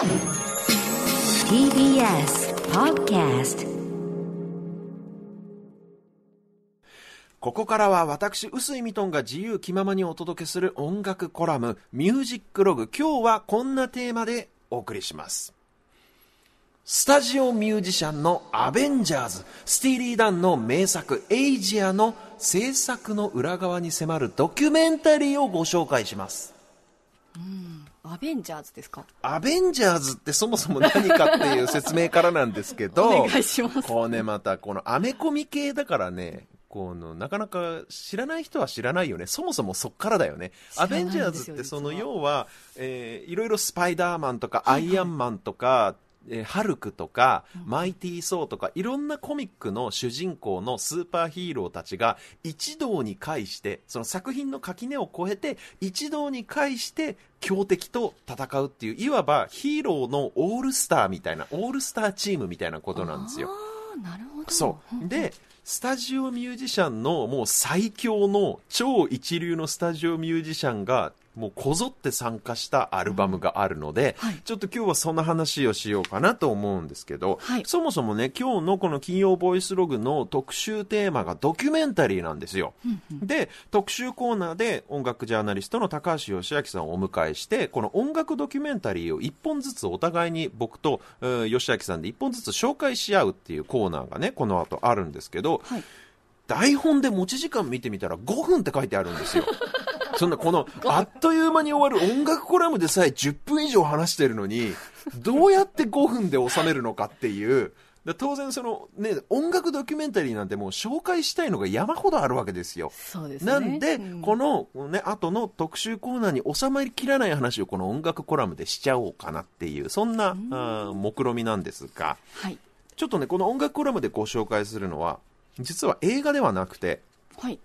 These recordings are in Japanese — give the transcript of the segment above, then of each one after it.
TBS Podcast ここからは私、臼井ミトンが自由気ままにお届けする音楽コラム、ミュージックログ。今日はこんなテーマでお送りします。スタジオミュージシャンのアベンジャーズ、スティーリー・ダンの名作、エイジアの制作の裏側に迫るドキュメンタリーをご紹介します。アベンジャーズですか？アベンジャーズってそもそも何かっていう説明からなんですけど、お願いしますこうね、またこのアメコミ系だからね、このなかなか知らない人は知らないよね。そもそもそっからだよね。よベンジャーズってその要は、えーいろいろスパイダーマンとかアイアンマンとか、えーハルクとか、マイティー・ソーとかいろんなコミックの主人公のスーパーヒーローたちが一堂に会してその作品の垣根を越えて一堂に会して強敵と戦うっていういわばヒーローのオールスターみたいなオールスターチームみたいなことなんですよ。なるほどそう。で、スタジオミュージシャンのもう最強の超一流のスタジオミュージシャンがもうこぞって参加したアルバムがあるので、はい。ちょっと今日はその話をしようかなと思うんですけど、はい。そもそもね、今日のこの金曜ボイスログの特集テーマがドキュメンタリーなんですよ。で、特集コーナーで音楽ジャーナリストの高橋義明さんをお迎えして、この音楽ドキュメンタリーを一本ずつお互いに僕と、えー義明さんで一本ずつ紹介し合うっていうコーナーがね、この後あるんですけど、はい。台本で持ち時間見てみたら5分って書いてあるんですよ。そんなこのあっという間に終わる音楽コラムでさえ10分以上話してるのに、どうやって5分で収めるのかっていう、だ当然そのね、音楽ドキュメンタリーなんてもう紹介したいのが山ほどあるわけですよ。そうですね。なんで、うん。このね、後の特集コーナーに収まりきらない話をこの音楽コラムでしちゃおうかなっていう、そんな、目論みなんですが、はい。ちょっとね、この音楽コラムでご紹介するのは、実は映画ではなくて、はい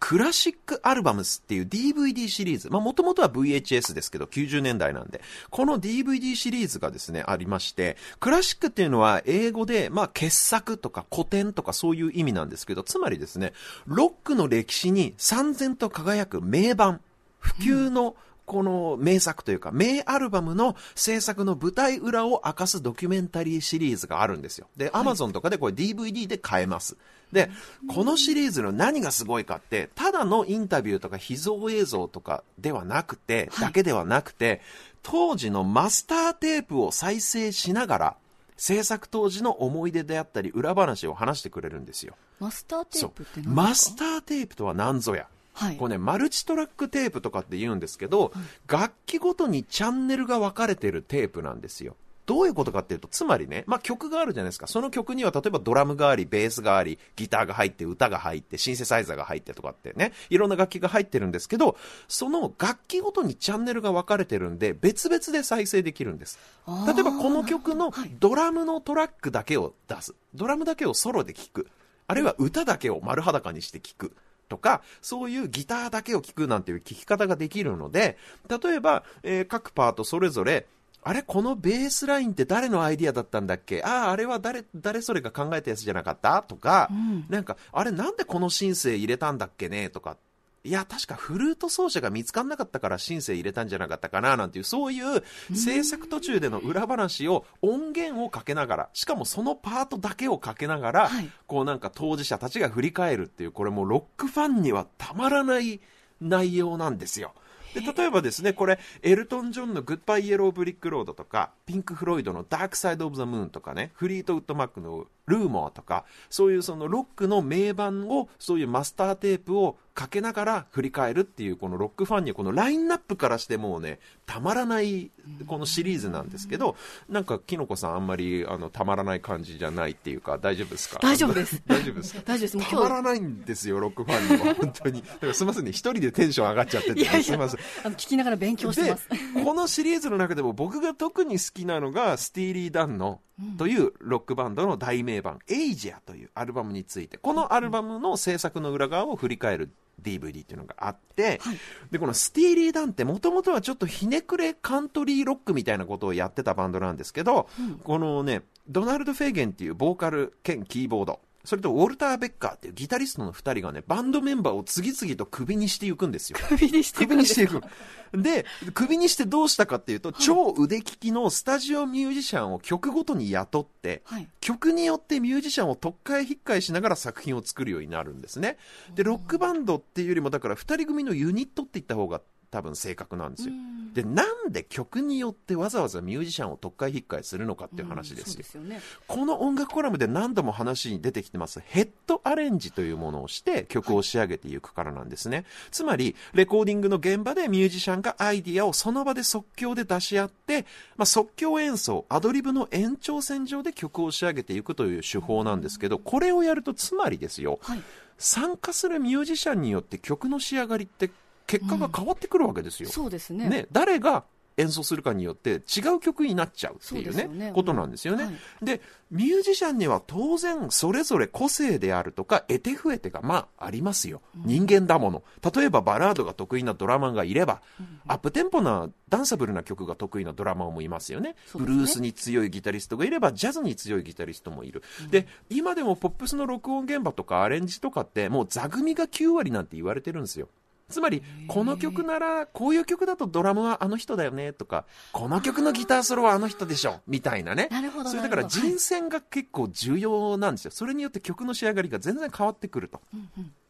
クラシックアルバムスっていう DVD シリーズ。まあ、もともとは VHS ですけど、90年代なんで。この DVD シリーズがですね、ありまして、クラシックっていうのは英語で、まあ、傑作とか古典とかそういう意味なんですけど、つまりですね、ロックの歴史に三千と輝く名盤、普及の、この名作というか、名アルバムの制作の舞台裏を明かすドキュメンタリーシリーズがあるんですよ。で、アマゾンとかでこれ DVD で買えます。で、このシリーズの何がすごいかって、ただのインタビューとか秘蔵映像とかではなくて、はいだけではなくて、当時のマスターテープを再生しながら、制作当時の思い出であったり、裏話を話してくれるんですよ。マスターテープって何ですか？マスターテープとは何ぞや。はいこれね、マルチトラックテープとかって言うんですけど、楽器ごとにチャンネルが分かれてるテープなんですよ。どういうことかっていうと、つまりね、まあ曲があるじゃないですか。その曲には例えばドラムがあり、ベースがあり、ギターが入って、歌が入って、シンセサイザーが入ってとかってね、いろんな楽器が入ってるんですけど、その楽器ごとにチャンネルが分かれてるんで、別々で再生できるんです。例えばこの曲のはいドラムのトラックだけを出す。ドラムだけをソロで聴く。あるいは歌だけを丸裸にして聴く。とか、そういうギターだけを聴くなんていう聴き方ができるので、例えば、えー各パートそれぞれ、あれこのベースラインって誰のアイディアだったんだっけ？ああ、あれは誰、誰それが考えたやつじゃなかった？とか、うん。なんか、あれなんでこのシンセ入れたんだっけね？とか、いや、確かフルート奏者が見つかんなかったからシンセ入れたんじゃなかったかな？なんていう、そういう制作途中での裏話を音源をかけながら、しかもそのパートだけをかけながら、はい。こうなんか当事者たちが振り返るっていう、これもうロックファンにはたまらない内容なんですよ。で例えばですね、これ、エルトン・ジョンのグッバイ・イエロー・ブリック・ロードとか、ピンク・フロイドのダーク・サイド・オブ・ザ・ムーンとかね、フリートウッド・マックのルーモアとか、そういうそのロックの名盤を、そういうマスターテープをかけながら振り返るっていう、このロックファンにはこのラインナップからしてもうね、たまらないこのシリーズなんですけど、なんか、キノコさんあんまりあのたまらない感じじゃないっていうか、大丈夫ですか？大丈夫です。大丈夫ですか？大丈夫です。たまらないんですよ、ロックファンには、本当に。だからすみませんね、一人でテンション上がっちゃってて、いやいやすみません。あの聞きながら勉強してます。で、このシリーズの中でも僕が特に好きなのが、スティーリー・ダンの、というロックバンドの大名盤、エイジアというアルバムについて、このアルバムの制作の裏側を振り返る DVD っていうのがあって、はい。で、このスティーリー・ダンってもともとはちょっとひねくれカントリーロックみたいなことをやってたバンドなんですけど、このね、ドナルド・フェーゲンっていうボーカル兼キーボード、それとウォルター・ベッカーっていうギタリストの二人がね、バンドメンバーを次々とクビにしていくんですよ。首にしていく首んですか？にしていく。で、首にしてどうしたかっていうと、超腕利きのスタジオミュージシャンを曲ごとに雇って、はい。曲によってミュージシャンを特会引っかえしながら作品を作るようになるんですね。で、ロックバンドっていうよりも、だから二人組のユニットって言った方が多分正確なんですよ。で、なんで曲によってわざわざミュージシャンを特会引っかえするのかっていう話ですよで。すよね。この音楽コラムで何度も話に出てきてますヘッドアレンジというものをして曲を仕上げていくからなんですね。つまり、レコーディングの現場でミュージシャンがアイディアをその場で即興で出し合って、まあ、即興演奏、アドリブの延長線上で曲を仕上げていくという手法なんですけど、これをやるとつまりですよ、はい。参加するミュージシャンによって曲の仕上がりって結果が変わってくるわけですよ。そうですね。ね、誰が演奏するかによって違う曲になっちゃうっていうねね。ことなんですよね、はい。でミュージシャンには当然それぞれ個性であるとか得手不得手がまあありますよ、人間だもの。例えばバラードが得意なドラマーがいれば、アップテンポなダンサブルな曲が得意なドラマーもいますよね。ね。ブルースに強いギタリストがいればジャズに強いギタリストもいる、で今でもポップスの録音現場とかアレンジとかってもう座組が9割なんて言われてるんですよつまり、この曲なら、こういう曲だとドラムはあの人だよね、とか、この曲のギターソロはあの人でしょ、みたいなね。なるほどそれだから人選が結構重要なんですよ。それによって曲の仕上がりが全然変わってくると。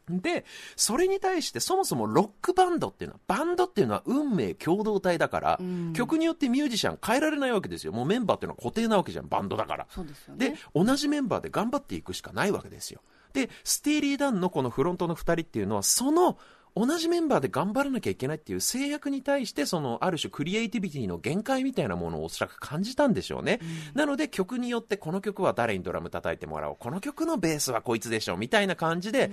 で、それに対してそもそもロックバンドっていうのは、バンドっていうのは運命共同体だから、ん曲によってミュージシャン変えられないわけですよ。もうメンバーっていうのは固定なわけじゃん、バンドだから。そうですよでね。、同じメンバーで頑張っていくしかないわけですよ。で、スティーリー・ダンのこのフロントの二人っていうのは、その同じメンバーで頑張らなきゃいけないっていう制約に対して、そのある種クリエイティビティの限界みたいなものをおそらく感じたんでしょうね。なので曲によってこの曲は誰にドラム叩いてもらおう、この曲のベースはこいつでしょう、みたいな感じで、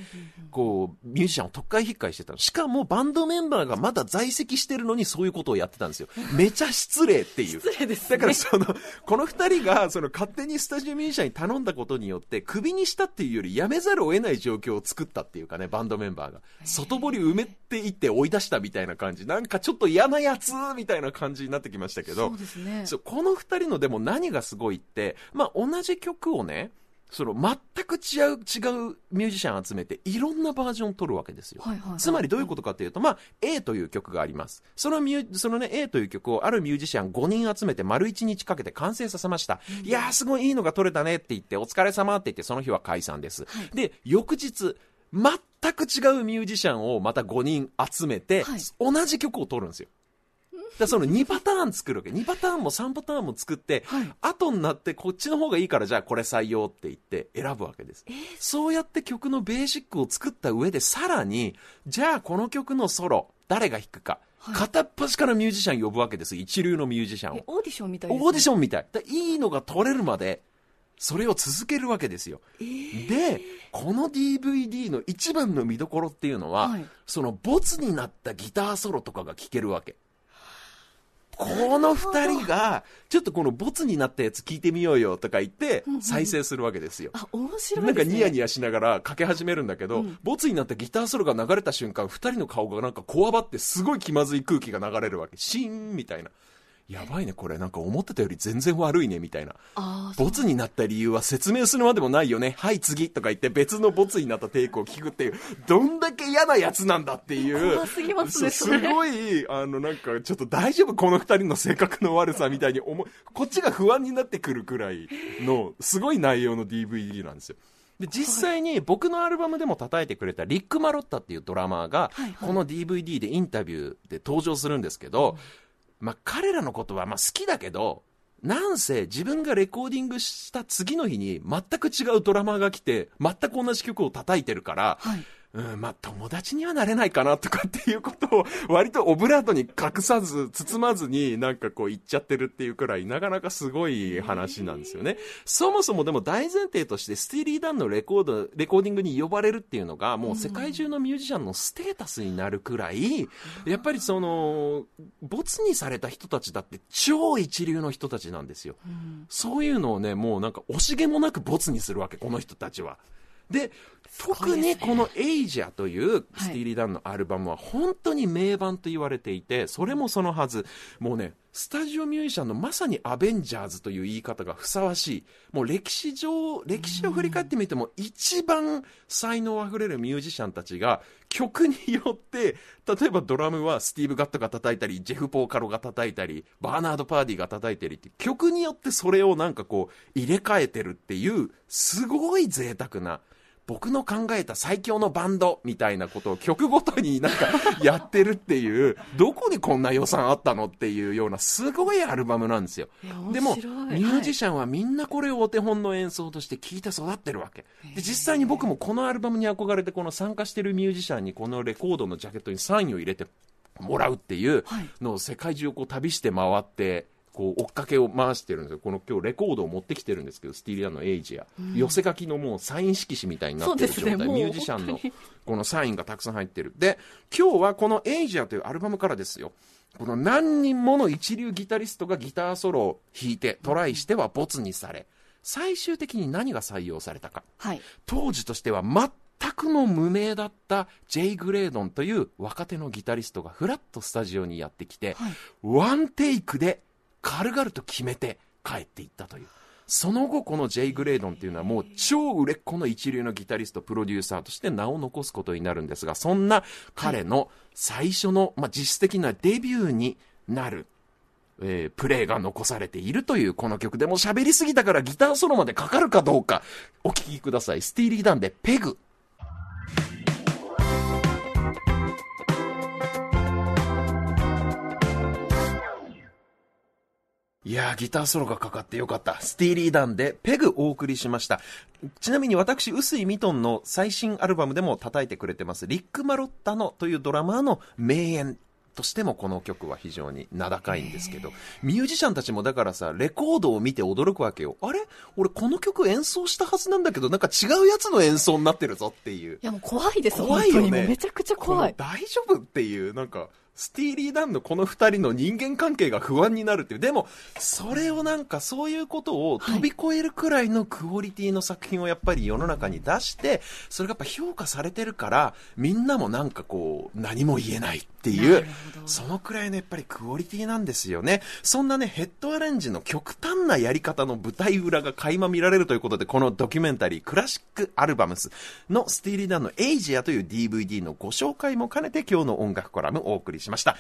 こう、ミュージシャンを特会引っかえしてたの。しかもバンドメンバーがまだ在籍してるのにそういうことをやってたんですよ。めちゃ失礼っていう。失礼ですねだからその、この二人が、その勝手にスタジオミュージシャンに頼んだことによって、クビにしたっていうより、やめざるを得ない状況を作ったっていうかね、バンドメンバーが。外堀埋めていって追い出したみたいな感じ。なんかちょっと嫌なやつみたいな感じになってきましたけど。そうですね。この二人のでも何がすごいって、まあ同じ曲をね、その全く違う、違うミュージシャン集めて、いろんなバージョンを取るわけですよ。はいはいはいつまりどういうことかというと、まあ、A という曲があります。そのミュー、そのね、A という曲をあるミュージシャン5人集めて丸1日かけて完成させました。いやー、すごいいいのが取れたねって言って、お疲れ様って言って、その日は解散です。で、翌日、全く違うミュージシャンをまた5人集めて、はい同じ曲を取るんですよ。だその2パターン作るわけ。2パターンも3パターンも作って、はい後になってこっちの方がいいからじゃあこれ採用って言って選ぶわけです。そうやって曲のベーシックを作った上でさらに、じゃあこの曲のソロ、誰が弾くか。片っ端からミュージシャン呼ぶわけです。一流のミュージシャンを。えオーディションみたいねオーディションみたい。だいいのが取れるまで、それを続けるわけですよ。で、この DVD の一番の見どころっていうのは、はいそのボツになったギターソロとかが聴けるわけ。この二人が、ちょっとこのボツになったやつ聞いてみようよとか言って、再生するわけですよ。あ、面白ないんかですね。ニヤニヤしながらかけ始めるんだけど、ボツになったギターソロが流れた瞬間、二人の顔がなんかこわばってすごい気まずい空気が流れるわけ。シーンみたいな。やばいね、これなんか思ってたより全然悪いね、みたいな。ボツになった理由は説明するまでもないよね。はい、次とか言って別のボツになったテイクを聞くっていう、どんだけ嫌なやつなんだっていう。怖すぎますねすごい、あの、なんかちょっと大丈夫この二人の性格の悪さみたいに思う、こっちが不安になってくるくらいの、すごい内容の DVD なんですよ。で実際に僕のアルバムでも叩いてくれたリック・マロッタっていうドラマーがはいはいこの DVD でインタビューで登場するんですけど、まあ、彼らのことはまあ好きだけどなんせ自分がレコーディングした次の日に全く違うドラマーが来て全く同じ曲を叩いてるから、はい。うん、まあ、友達にはなれないかなとかっていうことを、割とオブラートに隠さず、包まずになんかこう言っちゃってるっていうくらい、なかなかすごい話なんですよね。そもそもでも大前提として、スティーリー・ダンのレコード、レコーディングに呼ばれるっていうのが、もう世界中のミュージシャンのステータスになるくらい、やっぱりその、ボツにされた人たちだって超一流の人たちなんですよ。そういうのをね、もうなんか惜しげもなくボツにするわけ、この人たちは。で、特にこのエイジアというスティーリー・ダンのアルバムは本当に名盤と言われていて、それもそのはず、もうね、スタジオミュージシャンのまさにアベンジャーズという言い方がふさわしい。もう歴史上、歴史を振り返ってみても一番才能あふれるミュージシャンたちが曲によって、例えばドラムはスティーブ・ガットが叩いたり、ジェフ・ポーカロが叩いたり、バーナード・パーディが叩いたりって曲によってそれをなんかこう入れ替えてるっていうすごい贅沢な僕の考えた最強のバンドみたいなことを曲ごとになんかやってるっていう、どこにこんな予算あったのっていうようなすごいアルバムなんですよ。でも、ミュージシャンはみんなこれをお手本の演奏として聴いて育ってるわけ。で、実際に僕もこのアルバムに憧れてこの参加してるミュージシャンにこのレコードのジャケットにサインを入れてもらうっていうのを世界中をこう旅して回って、こう追っかけ回してるんですよ。この今日レコードを持ってきてるんですけど、スティーリアのエイジア、うん、寄せ書きのもうサイン色紙みたいになってる状態、ね、ミュージシャンのこのサインがたくさん入ってる。で、今日はこのエイジアというアルバムからですよ。この何人もの一流ギタリストがギターソロを弾いてトライしてはボツにされ、最終的に何が採用されたか。はい、当時としては全くの無名だったジェイ・グレードンという若手のギタリストがフラッとスタジオにやってきて、はい、ワンテイクで軽々と決めて帰っていったという。その後、このジェイ・グレードンっていうのはもう超売れっ子の一流のギタリスト、プロデューサーとして名を残すことになるんですが、そんな彼の最初の、まあ、実質的なデビューになる、えー、プレイが残されているというこの曲でも喋りすぎたからギターソロまでかかるかどうか、お聴きください。スティーリー・ダンでペグ。いやー、ギターソロがかかってよかった。スティーリーダンでペグお送りしました。ちなみに私、臼井ミトンの最新アルバムでも叩いてくれてます、リック・マロッタノというドラマーの名演としてもこの曲は非常に名高いんですけど、ミュージシャンたちもだからさ、レコードを見て驚くわけよ。あれ？俺この曲演奏したはずなんだけど、なんか違うやつの演奏になってるぞっていう。いやもう怖いです、怖いよね。めちゃくちゃ怖い。大丈夫っていう、なんか、スティーリー・ダンのこの二人の人間関係が不安になるっていう。でも、それをなんかそういうことを飛び越えるくらいのクオリティの作品をやっぱり世の中に出して、それがやっぱ評価されてるから、みんなもなんかこう、何も言えないっていう、そのくらいのやっぱりクオリティなんですよね。そんなね、ヘッドアレンジの極端なやり方の舞台裏が垣間見られるということで、このドキュメンタリー、クラシックアルバムスのスティーリー・ダンのエイジアという DVD のご紹介も兼ねて今日の音楽コラムをお送りしました。